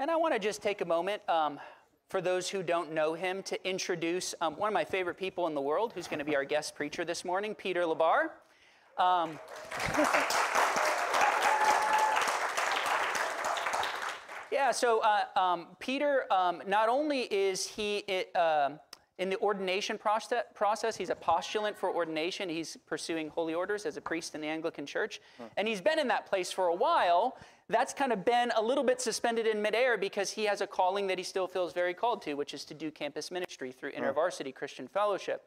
And I want to just take a moment um, for those who don't know him to introduce um, one of my favorite people in the world who's going to be our guest preacher this morning, Peter Labar. Um, yeah, so uh, um, Peter, um, not only is he it, uh, in the ordination process, he's a postulant for ordination. He's pursuing holy orders as a priest in the Anglican Church. And he's been in that place for a while. That's kind of been a little bit suspended in midair because he has a calling that he still feels very called to, which is to do campus ministry through InterVarsity Christian Fellowship.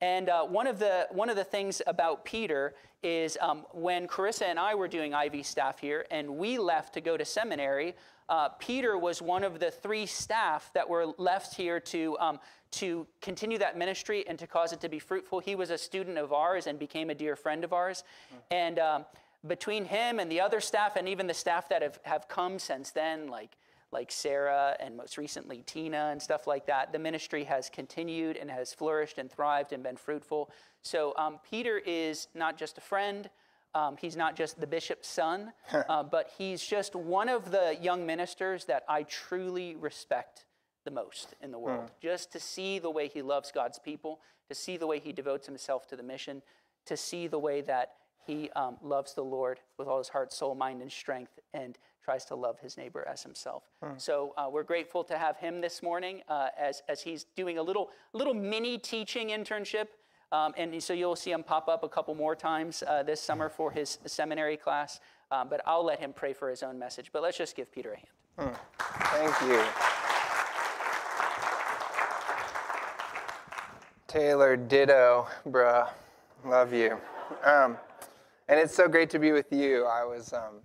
And uh, one, of the, one of the things about Peter is um, when Carissa and I were doing IV staff here and we left to go to seminary, uh, Peter was one of the three staff that were left here to, um, to continue that ministry and to cause it to be fruitful. He was a student of ours and became a dear friend of ours. Mm-hmm. And um, between him and the other staff, and even the staff that have, have come since then, like, like Sarah and most recently Tina and stuff like that, the ministry has continued and has flourished and thrived and been fruitful. So um, Peter is not just a friend. Um, he's not just the bishop's son, uh, but he's just one of the young ministers that I truly respect the most in the world. Mm. Just to see the way he loves God's people, to see the way he devotes himself to the mission, to see the way that he um, loves the Lord with all his heart, soul, mind, and strength, and tries to love his neighbor as himself. Mm. So uh, we're grateful to have him this morning uh, as, as he's doing a little, little mini teaching internship. Um, and so you'll see him pop up a couple more times uh, this summer for his seminary class. Um, but I'll let him pray for his own message. But let's just give Peter a hand. Mm. Thank you. Taylor, ditto, bruh. Love you. Um, and it's so great to be with you. I was, um,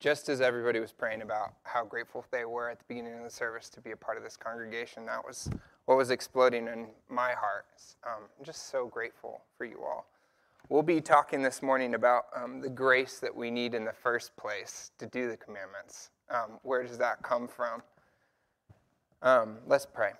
just as everybody was praying about how grateful they were at the beginning of the service to be a part of this congregation, that was what was exploding in my heart. Um, I'm just so grateful for you all. We'll be talking this morning about um, the grace that we need in the first place to do the commandments. Um, where does that come from? Um, let's pray.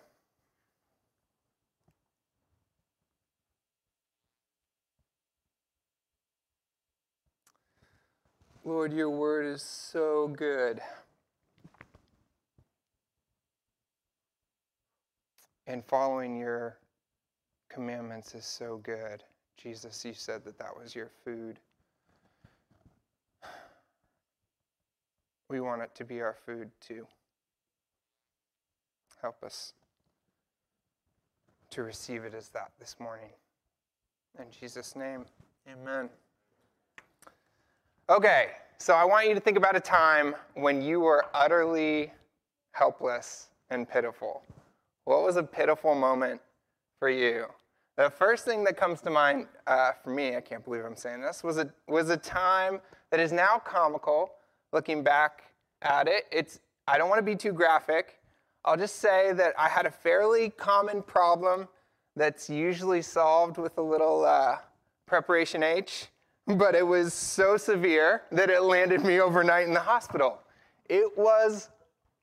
Lord, your word is so good. And following your commandments is so good. Jesus, you said that that was your food. We want it to be our food too. Help us to receive it as that this morning. In Jesus' name, amen. Okay, so I want you to think about a time when you were utterly helpless and pitiful. What was a pitiful moment for you? The first thing that comes to mind uh, for me, I can't believe I'm saying this, was a, was a time that is now comical looking back at it. It's, I don't want to be too graphic. I'll just say that I had a fairly common problem that's usually solved with a little uh, preparation H but it was so severe that it landed me overnight in the hospital. It was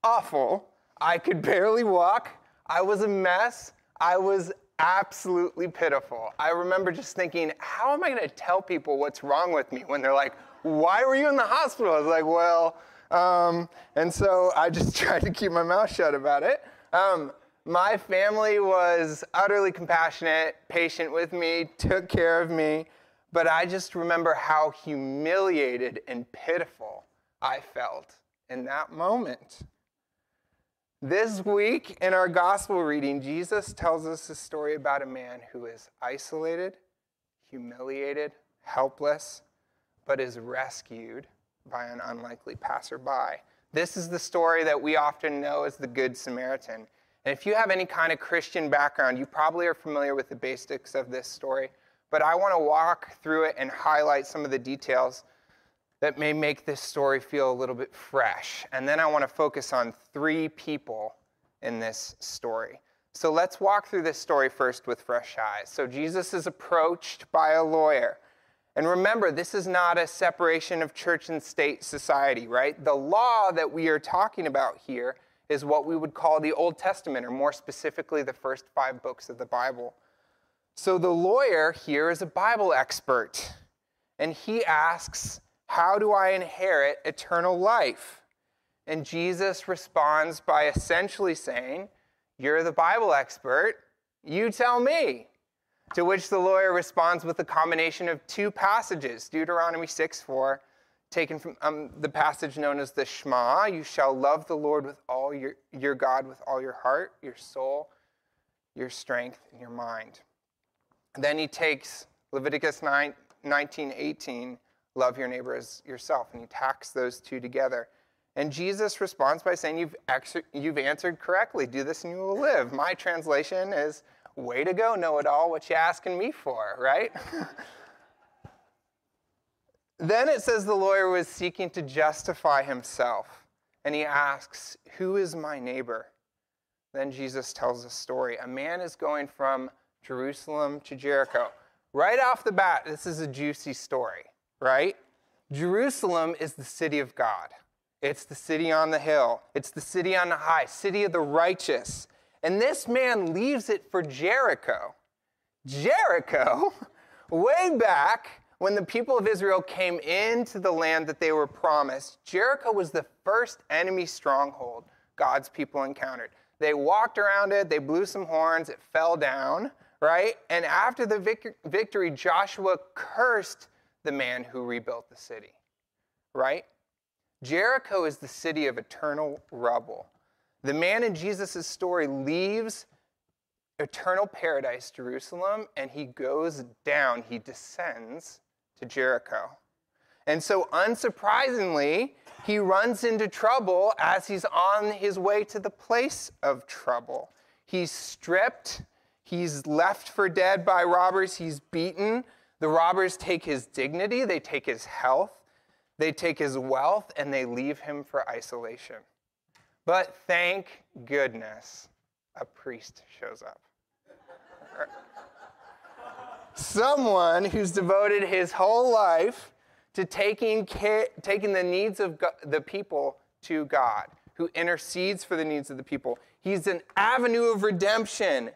awful. I could barely walk. I was a mess. I was absolutely pitiful. I remember just thinking, how am I going to tell people what's wrong with me when they're like, why were you in the hospital? I was like, well, um, and so I just tried to keep my mouth shut about it. Um, my family was utterly compassionate, patient with me, took care of me. But I just remember how humiliated and pitiful I felt in that moment. This week in our gospel reading, Jesus tells us a story about a man who is isolated, humiliated, helpless, but is rescued by an unlikely passerby. This is the story that we often know as the Good Samaritan. And if you have any kind of Christian background, you probably are familiar with the basics of this story but I want to walk through it and highlight some of the details that may make this story feel a little bit fresh. And then I want to focus on three people in this story. So let's walk through this story first with fresh eyes. So Jesus is approached by a lawyer. And remember, this is not a separation of church and state society, right? The law that we are talking about here is what we would call the Old Testament, or more specifically, the first five books of the Bible. So the lawyer here is a Bible expert, and he asks, How do I inherit eternal life? And Jesus responds by essentially saying, You're the Bible expert. You tell me. To which the lawyer responds with a combination of two passages Deuteronomy 6 4, taken from um, the passage known as the Shema You shall love the Lord with all your, your God with all your heart, your soul, your strength, and your mind. Then he takes Leviticus 9, 19 18, love your neighbor as yourself, and he tacks those two together. And Jesus responds by saying, You've, ex- you've answered correctly. Do this and you will live. My translation is, Way to go, know it all. What you asking me for, right? then it says the lawyer was seeking to justify himself. And he asks, Who is my neighbor? Then Jesus tells a story. A man is going from Jerusalem to Jericho. Right off the bat, this is a juicy story, right? Jerusalem is the city of God. It's the city on the hill. It's the city on the high, city of the righteous. And this man leaves it for Jericho. Jericho, way back when the people of Israel came into the land that they were promised, Jericho was the first enemy stronghold God's people encountered. They walked around it, they blew some horns, it fell down, right? And after the vic- victory, Joshua cursed the man who rebuilt the city, right? Jericho is the city of eternal rubble. The man in Jesus' story leaves eternal paradise, Jerusalem, and he goes down, he descends to Jericho. And so, unsurprisingly, he runs into trouble as he's on his way to the place of trouble. He's stripped, he's left for dead by robbers, he's beaten. The robbers take his dignity, they take his health, they take his wealth, and they leave him for isolation. But thank goodness a priest shows up. Someone who's devoted his whole life to taking, care, taking the needs of the people to God, who intercedes for the needs of the people. He's an avenue of redemption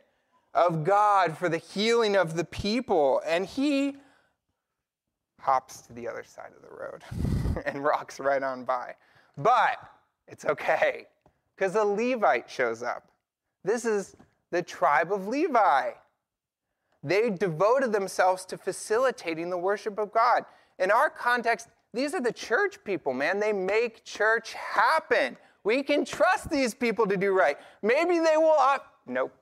of God for the healing of the people. And he hops to the other side of the road and rocks right on by. But it's okay because a Levite shows up. This is the tribe of Levi. They devoted themselves to facilitating the worship of God. In our context, these are the church people, man. They make church happen. We can trust these people to do right. Maybe they will. Op- nope.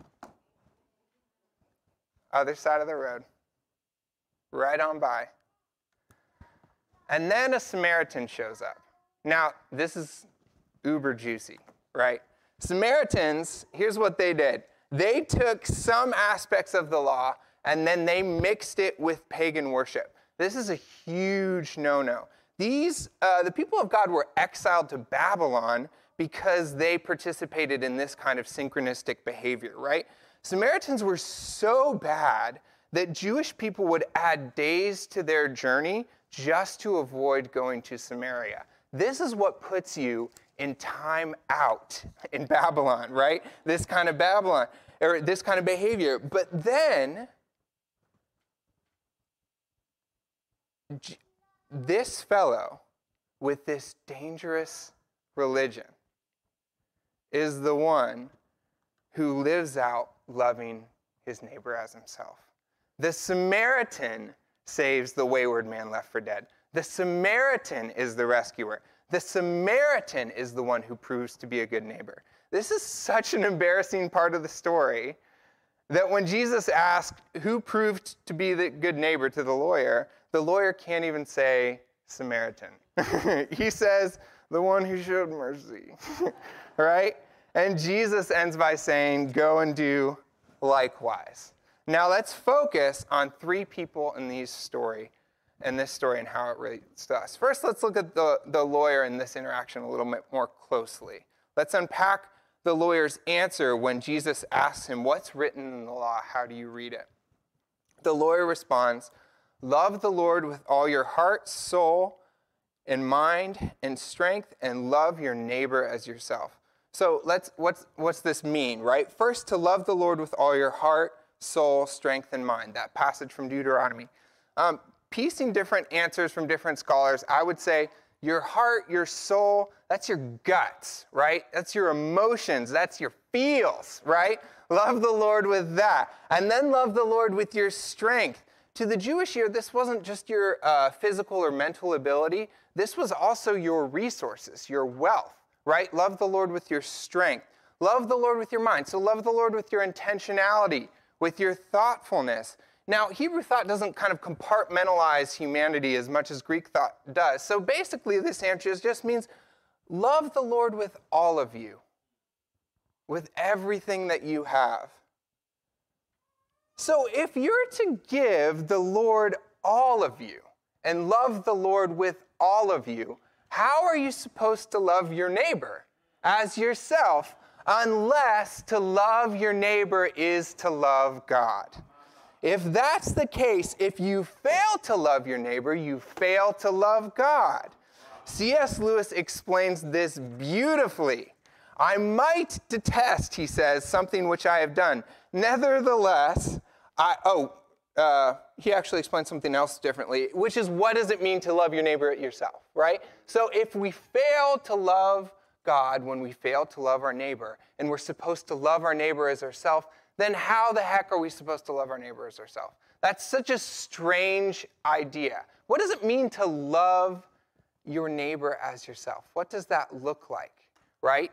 Other side of the road. Right on by. And then a Samaritan shows up. Now, this is uber juicy right? Samaritans, here's what they did they took some aspects of the law and then they mixed it with pagan worship. This is a huge no no. These, uh, the people of God were exiled to Babylon because they participated in this kind of synchronistic behavior, right? Samaritans were so bad that Jewish people would add days to their journey just to avoid going to Samaria. This is what puts you in time out in Babylon, right? This kind of Babylon, or this kind of behavior. But then, this fellow with this dangerous religion is the one who lives out loving his neighbor as himself. The Samaritan saves the wayward man left for dead. The Samaritan is the rescuer. The Samaritan is the one who proves to be a good neighbor. This is such an embarrassing part of the story that when Jesus asked who proved to be the good neighbor to the lawyer, the lawyer can't even say Samaritan. he says, the one who showed mercy, right? And Jesus ends by saying, go and do likewise. Now let's focus on three people in this story and this story and how it relates to us. First, let's look at the, the lawyer in this interaction a little bit more closely. Let's unpack the lawyer's answer when Jesus asks him, What's written in the law? How do you read it? The lawyer responds, Love the Lord with all your heart, soul, and mind and strength, and love your neighbor as yourself. So let's what's what's this mean, right? First, to love the Lord with all your heart, soul, strength, and mind. That passage from Deuteronomy. Um, piecing different answers from different scholars, I would say your heart, your soul, that's your guts, right? That's your emotions, that's your feels, right? Love the Lord with that. And then love the Lord with your strength. To the Jewish ear, this wasn't just your uh, physical or mental ability, this was also your resources, your wealth, right? Love the Lord with your strength. Love the Lord with your mind. So love the Lord with your intentionality, with your thoughtfulness. Now, Hebrew thought doesn't kind of compartmentalize humanity as much as Greek thought does. So basically, this answer just means love the Lord with all of you, with everything that you have. So if you're to give the Lord all of you and love the Lord with all of you, how are you supposed to love your neighbor as yourself unless to love your neighbor is to love God? If that's the case, if you fail to love your neighbor, you fail to love God. C.S. Lewis explains this beautifully. I might detest, he says, something which I have done. Nevertheless, I, oh, uh, he actually explains something else differently, which is what does it mean to love your neighbor yourself, right? So if we fail to love God when we fail to love our neighbor, and we're supposed to love our neighbor as ourselves, then how the heck are we supposed to love our neighbor as ourselves? That's such a strange idea. What does it mean to love your neighbor as yourself? What does that look like, right?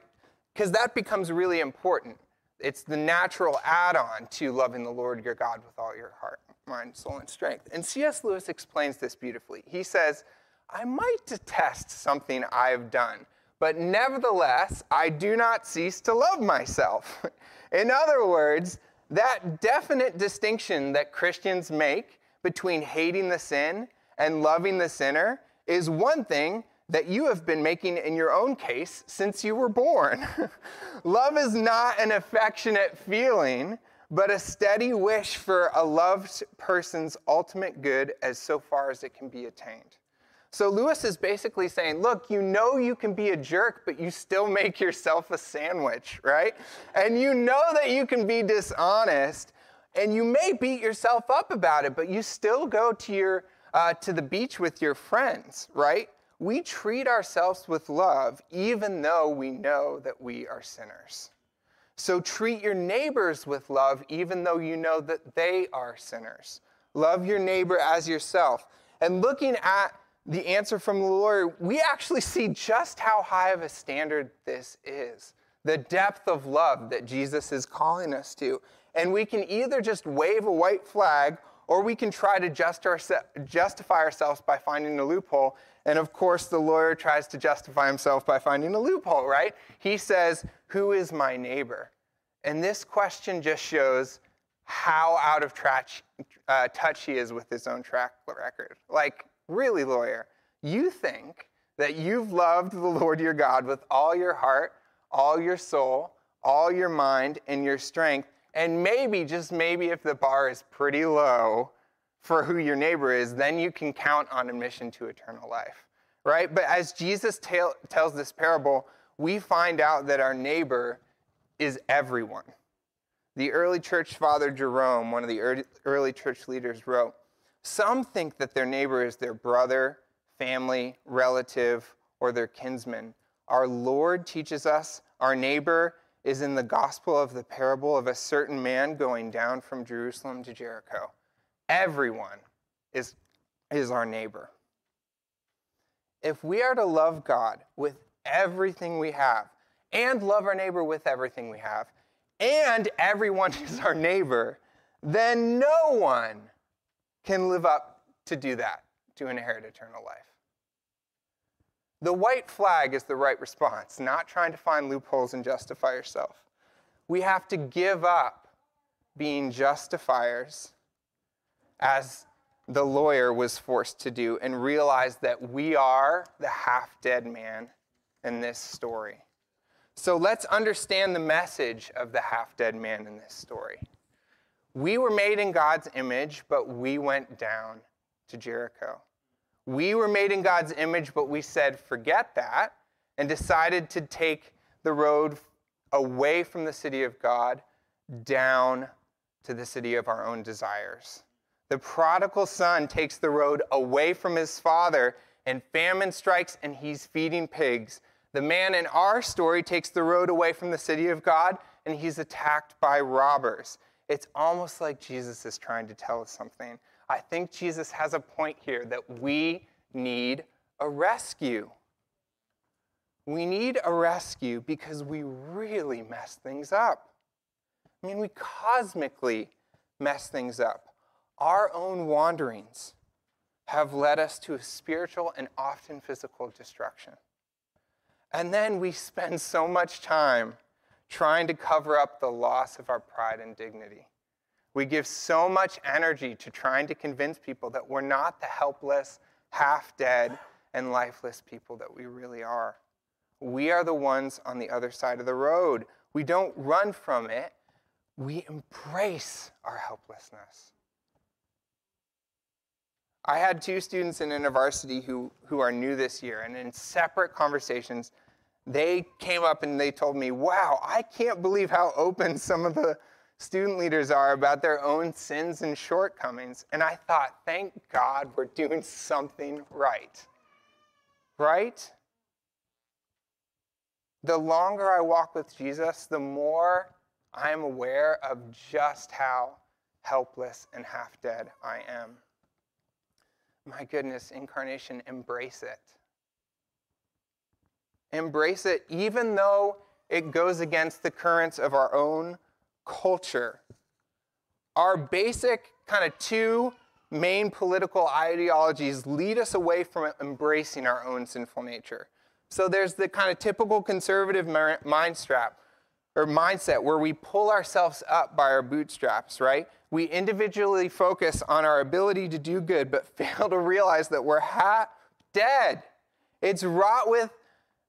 Because that becomes really important. It's the natural add on to loving the Lord your God with all your heart, mind, soul, and strength. And C.S. Lewis explains this beautifully. He says, I might detest something I've done, but nevertheless, I do not cease to love myself. In other words, that definite distinction that Christians make between hating the sin and loving the sinner is one thing that you have been making in your own case since you were born. Love is not an affectionate feeling, but a steady wish for a loved person's ultimate good as so far as it can be attained. So Lewis is basically saying, look, you know you can be a jerk, but you still make yourself a sandwich, right? And you know that you can be dishonest, and you may beat yourself up about it, but you still go to your uh, to the beach with your friends, right? we treat ourselves with love even though we know that we are sinners. So treat your neighbors with love even though you know that they are sinners. Love your neighbor as yourself. And looking at the answer from the Lord, we actually see just how high of a standard this is the depth of love that Jesus is calling us to. And we can either just wave a white flag or we can try to justify ourselves by finding a loophole and of course, the lawyer tries to justify himself by finding a loophole, right? He says, Who is my neighbor? And this question just shows how out of touch, uh, touch he is with his own track record. Like, really, lawyer, you think that you've loved the Lord your God with all your heart, all your soul, all your mind, and your strength. And maybe, just maybe, if the bar is pretty low, for who your neighbor is, then you can count on admission to eternal life, right? But as Jesus tell, tells this parable, we find out that our neighbor is everyone. The early church father Jerome, one of the early church leaders, wrote Some think that their neighbor is their brother, family, relative, or their kinsman. Our Lord teaches us our neighbor is in the gospel of the parable of a certain man going down from Jerusalem to Jericho. Everyone is, is our neighbor. If we are to love God with everything we have, and love our neighbor with everything we have, and everyone is our neighbor, then no one can live up to do that, to inherit eternal life. The white flag is the right response, not trying to find loopholes and justify yourself. We have to give up being justifiers as the lawyer was forced to do and realize that we are the half dead man in this story. So let's understand the message of the half dead man in this story. We were made in God's image, but we went down to Jericho. We were made in God's image, but we said, forget that, and decided to take the road away from the city of God down to the city of our own desires. The prodigal son takes the road away from his father and famine strikes and he's feeding pigs. The man in our story takes the road away from the city of God and he's attacked by robbers. It's almost like Jesus is trying to tell us something. I think Jesus has a point here that we need a rescue. We need a rescue because we really mess things up. I mean, we cosmically mess things up. Our own wanderings have led us to a spiritual and often physical destruction. And then we spend so much time trying to cover up the loss of our pride and dignity. We give so much energy to trying to convince people that we're not the helpless, half dead, and lifeless people that we really are. We are the ones on the other side of the road. We don't run from it, we embrace our helplessness. I had two students in InterVarsity who, who are new this year, and in separate conversations, they came up and they told me, Wow, I can't believe how open some of the student leaders are about their own sins and shortcomings. And I thought, Thank God we're doing something right. Right? The longer I walk with Jesus, the more I am aware of just how helpless and half dead I am. My goodness, incarnation, embrace it. Embrace it, even though it goes against the currents of our own culture. Our basic kind of two main political ideologies lead us away from embracing our own sinful nature. So there's the kind of typical conservative mind strap or mindset where we pull ourselves up by our bootstraps, right? We individually focus on our ability to do good, but fail to realize that we're half dead. It's wrought with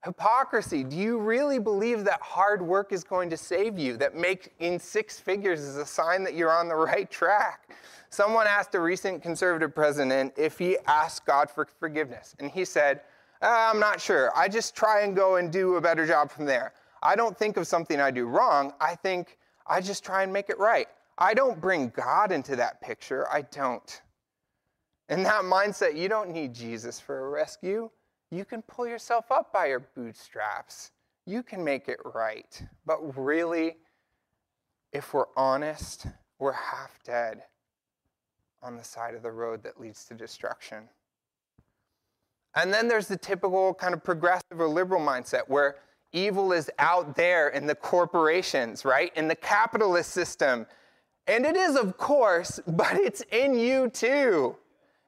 hypocrisy. Do you really believe that hard work is going to save you? That making six figures is a sign that you're on the right track? Someone asked a recent conservative president if he asked God for forgiveness, and he said, uh, I'm not sure. I just try and go and do a better job from there. I don't think of something I do wrong. I think I just try and make it right. I don't bring God into that picture. I don't. In that mindset, you don't need Jesus for a rescue. You can pull yourself up by your bootstraps. You can make it right. But really, if we're honest, we're half dead on the side of the road that leads to destruction. And then there's the typical kind of progressive or liberal mindset where evil is out there in the corporations, right? In the capitalist system. And it is, of course, but it's in you too.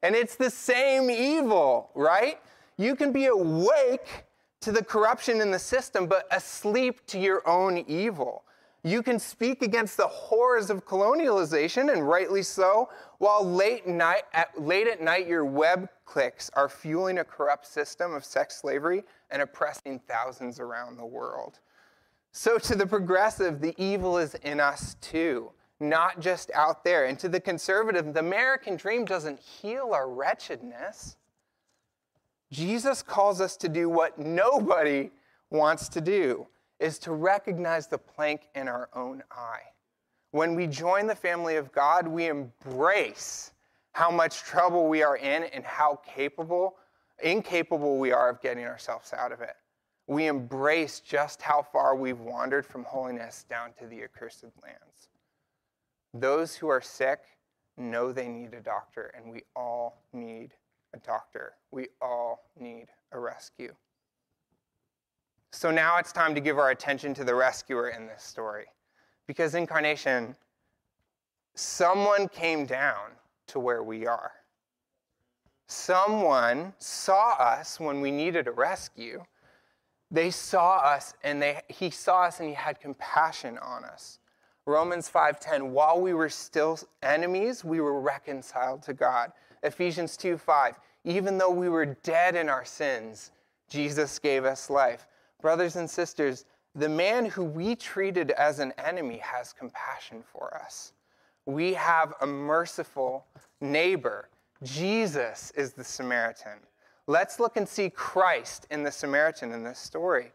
And it's the same evil, right? You can be awake to the corruption in the system, but asleep to your own evil. You can speak against the horrors of colonialization, and rightly so, while late, night, at, late at night your web clicks are fueling a corrupt system of sex slavery and oppressing thousands around the world. So, to the progressive, the evil is in us too, not just out there. And to the conservative, the American dream doesn't heal our wretchedness. Jesus calls us to do what nobody wants to do is to recognize the plank in our own eye. When we join the family of God, we embrace how much trouble we are in and how capable, incapable we are of getting ourselves out of it. We embrace just how far we've wandered from holiness down to the accursed lands. Those who are sick know they need a doctor, and we all need a doctor. We all need a rescue. So now it's time to give our attention to the rescuer in this story. Because incarnation, someone came down to where we are. Someone saw us when we needed a rescue. They saw us and they, he saw us and he had compassion on us. Romans 5:10 while we were still enemies we were reconciled to God. Ephesians 2:5 even though we were dead in our sins Jesus gave us life. Brothers and sisters, the man who we treated as an enemy has compassion for us. We have a merciful neighbor. Jesus is the Samaritan. Let's look and see Christ in the Samaritan in this story.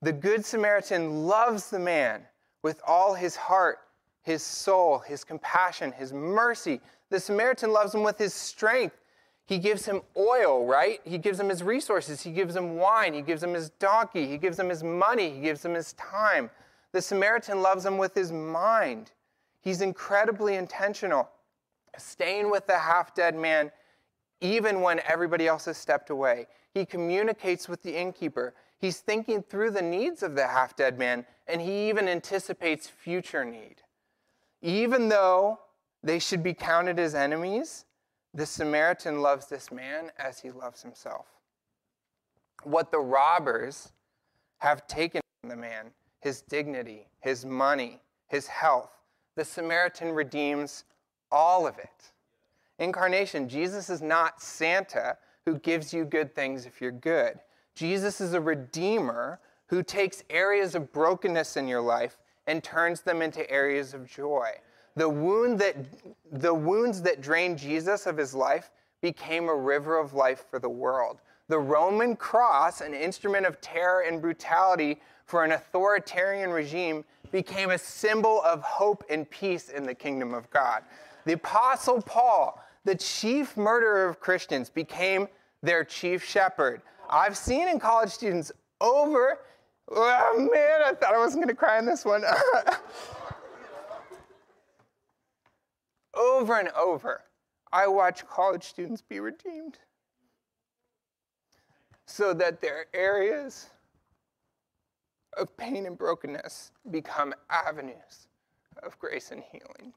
The Good Samaritan loves the man with all his heart, his soul, his compassion, his mercy. The Samaritan loves him with his strength. He gives him oil, right? He gives him his resources. He gives him wine. He gives him his donkey. He gives him his money. He gives him his time. The Samaritan loves him with his mind. He's incredibly intentional, staying with the half dead man even when everybody else has stepped away. He communicates with the innkeeper. He's thinking through the needs of the half dead man, and he even anticipates future need. Even though they should be counted as enemies, the Samaritan loves this man as he loves himself. What the robbers have taken from the man, his dignity, his money, his health, the Samaritan redeems all of it. Incarnation, Jesus is not Santa who gives you good things if you're good. Jesus is a redeemer who takes areas of brokenness in your life and turns them into areas of joy. The, wound that, the wounds that drained Jesus of his life became a river of life for the world. The Roman cross, an instrument of terror and brutality for an authoritarian regime, became a symbol of hope and peace in the kingdom of God. The Apostle Paul, the chief murderer of Christians, became their chief shepherd. I've seen in college students over, oh man, I thought I wasn't gonna cry in this one. over and over, I watch college students be redeemed so that their areas of pain and brokenness become avenues of grace and healing.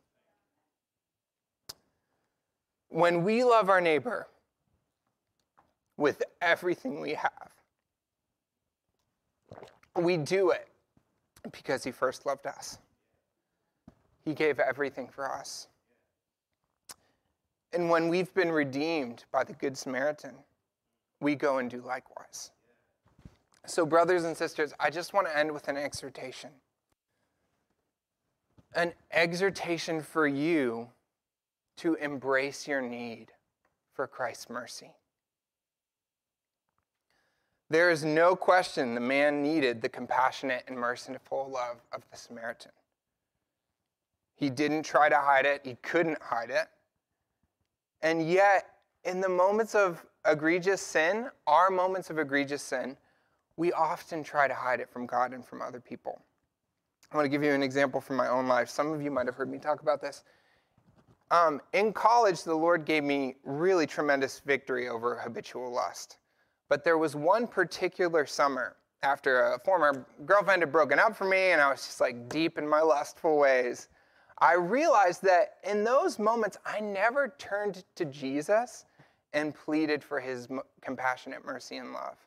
When we love our neighbor with everything we have, we do it because he first loved us. He gave everything for us. And when we've been redeemed by the Good Samaritan, we go and do likewise. So, brothers and sisters, I just want to end with an exhortation. An exhortation for you to embrace your need for Christ's mercy. There is no question the man needed the compassionate and merciful love of the Samaritan. He didn't try to hide it, he couldn't hide it. And yet, in the moments of egregious sin, our moments of egregious sin, we often try to hide it from God and from other people. I want to give you an example from my own life. Some of you might have heard me talk about this. Um, in college, the Lord gave me really tremendous victory over habitual lust. But there was one particular summer after a former girlfriend had broken up for me and I was just like deep in my lustful ways. I realized that in those moments, I never turned to Jesus and pleaded for his compassionate mercy and love.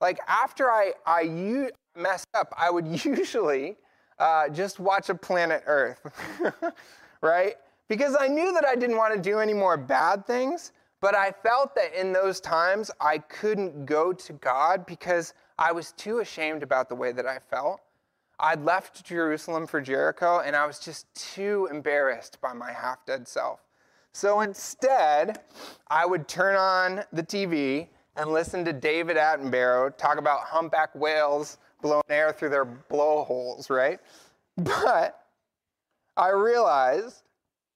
Like after I, I messed up, I would usually uh, just watch a planet Earth, right? Because I knew that I didn't want to do any more bad things, but I felt that in those times I couldn't go to God because I was too ashamed about the way that I felt. I'd left Jerusalem for Jericho and I was just too embarrassed by my half dead self. So instead, I would turn on the TV and listen to David Attenborough talk about humpback whales blowing air through their blowholes, right? But I realized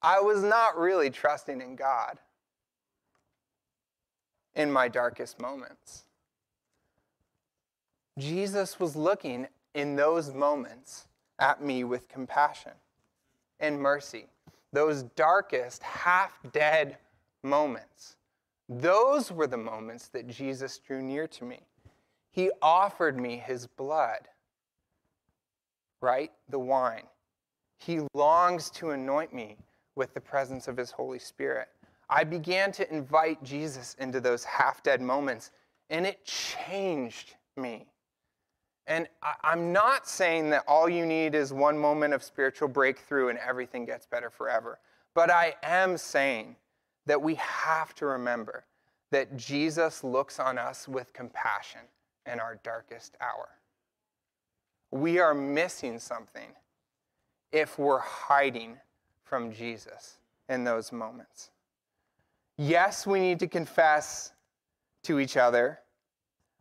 I was not really trusting in God in my darkest moments. Jesus was looking in those moments at me with compassion and mercy. Those darkest, half dead moments. Those were the moments that Jesus drew near to me. He offered me his blood, right? The wine. He longs to anoint me with the presence of his Holy Spirit. I began to invite Jesus into those half dead moments, and it changed me. And I'm not saying that all you need is one moment of spiritual breakthrough and everything gets better forever. But I am saying that we have to remember that Jesus looks on us with compassion in our darkest hour. We are missing something if we're hiding from Jesus in those moments. Yes, we need to confess to each other,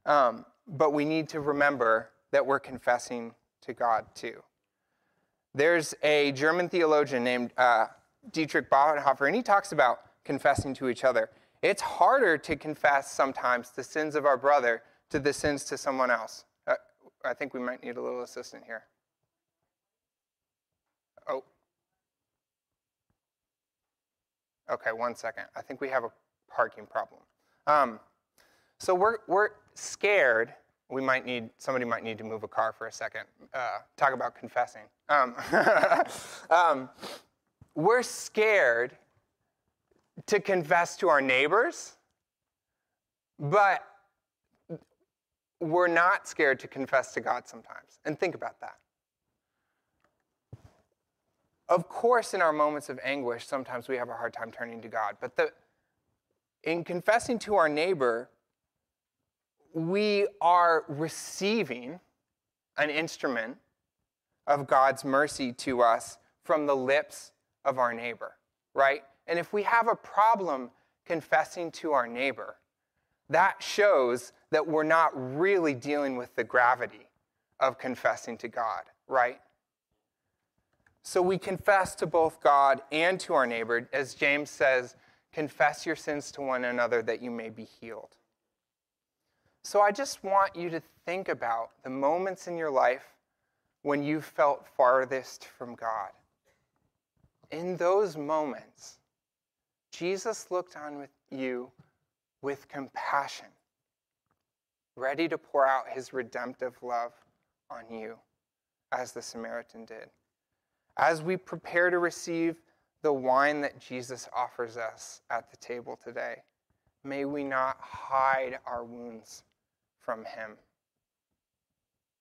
um, but we need to remember that we're confessing to God too. There's a German theologian named uh, Dietrich Bonhoeffer, and he talks about confessing to each other. It's harder to confess sometimes the sins of our brother to the sins to someone else. Uh, I think we might need a little assistant here. Oh. Okay, one second. I think we have a parking problem. Um, so we're, we're scared. We might need, somebody might need to move a car for a second. Uh, talk about confessing. Um, um, we're scared to confess to our neighbors, but we're not scared to confess to God sometimes. And think about that. Of course, in our moments of anguish, sometimes we have a hard time turning to God. But the, in confessing to our neighbor, we are receiving an instrument of God's mercy to us from the lips of our neighbor, right? And if we have a problem confessing to our neighbor, that shows that we're not really dealing with the gravity of confessing to God, right? So we confess to both God and to our neighbor. As James says, confess your sins to one another that you may be healed. So I just want you to think about the moments in your life when you felt farthest from God. In those moments, Jesus looked on with you with compassion, ready to pour out his redemptive love on you, as the Samaritan did. As we prepare to receive the wine that Jesus offers us at the table today, may we not hide our wounds from him.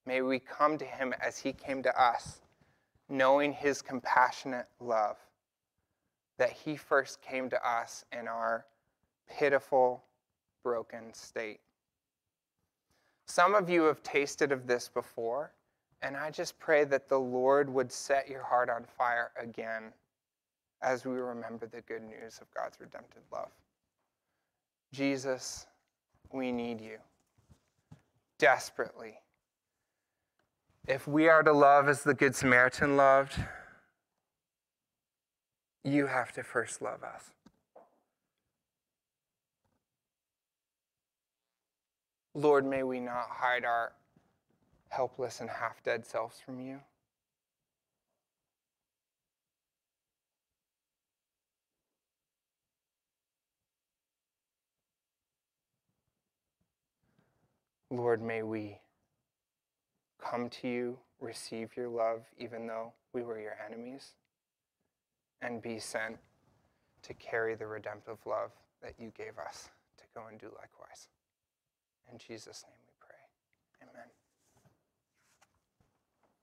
May we come to him as he came to us, knowing his compassionate love, that he first came to us in our pitiful, broken state. Some of you have tasted of this before, and I just pray that the Lord would set your heart on fire again as we remember the good news of God's redemptive love. Jesus, we need you desperately. If we are to love as the Good Samaritan loved, you have to first love us. Lord, may we not hide our helpless and half dead selves from you. Lord, may we come to you, receive your love, even though we were your enemies, and be sent to carry the redemptive love that you gave us to go and do likewise. In Jesus' name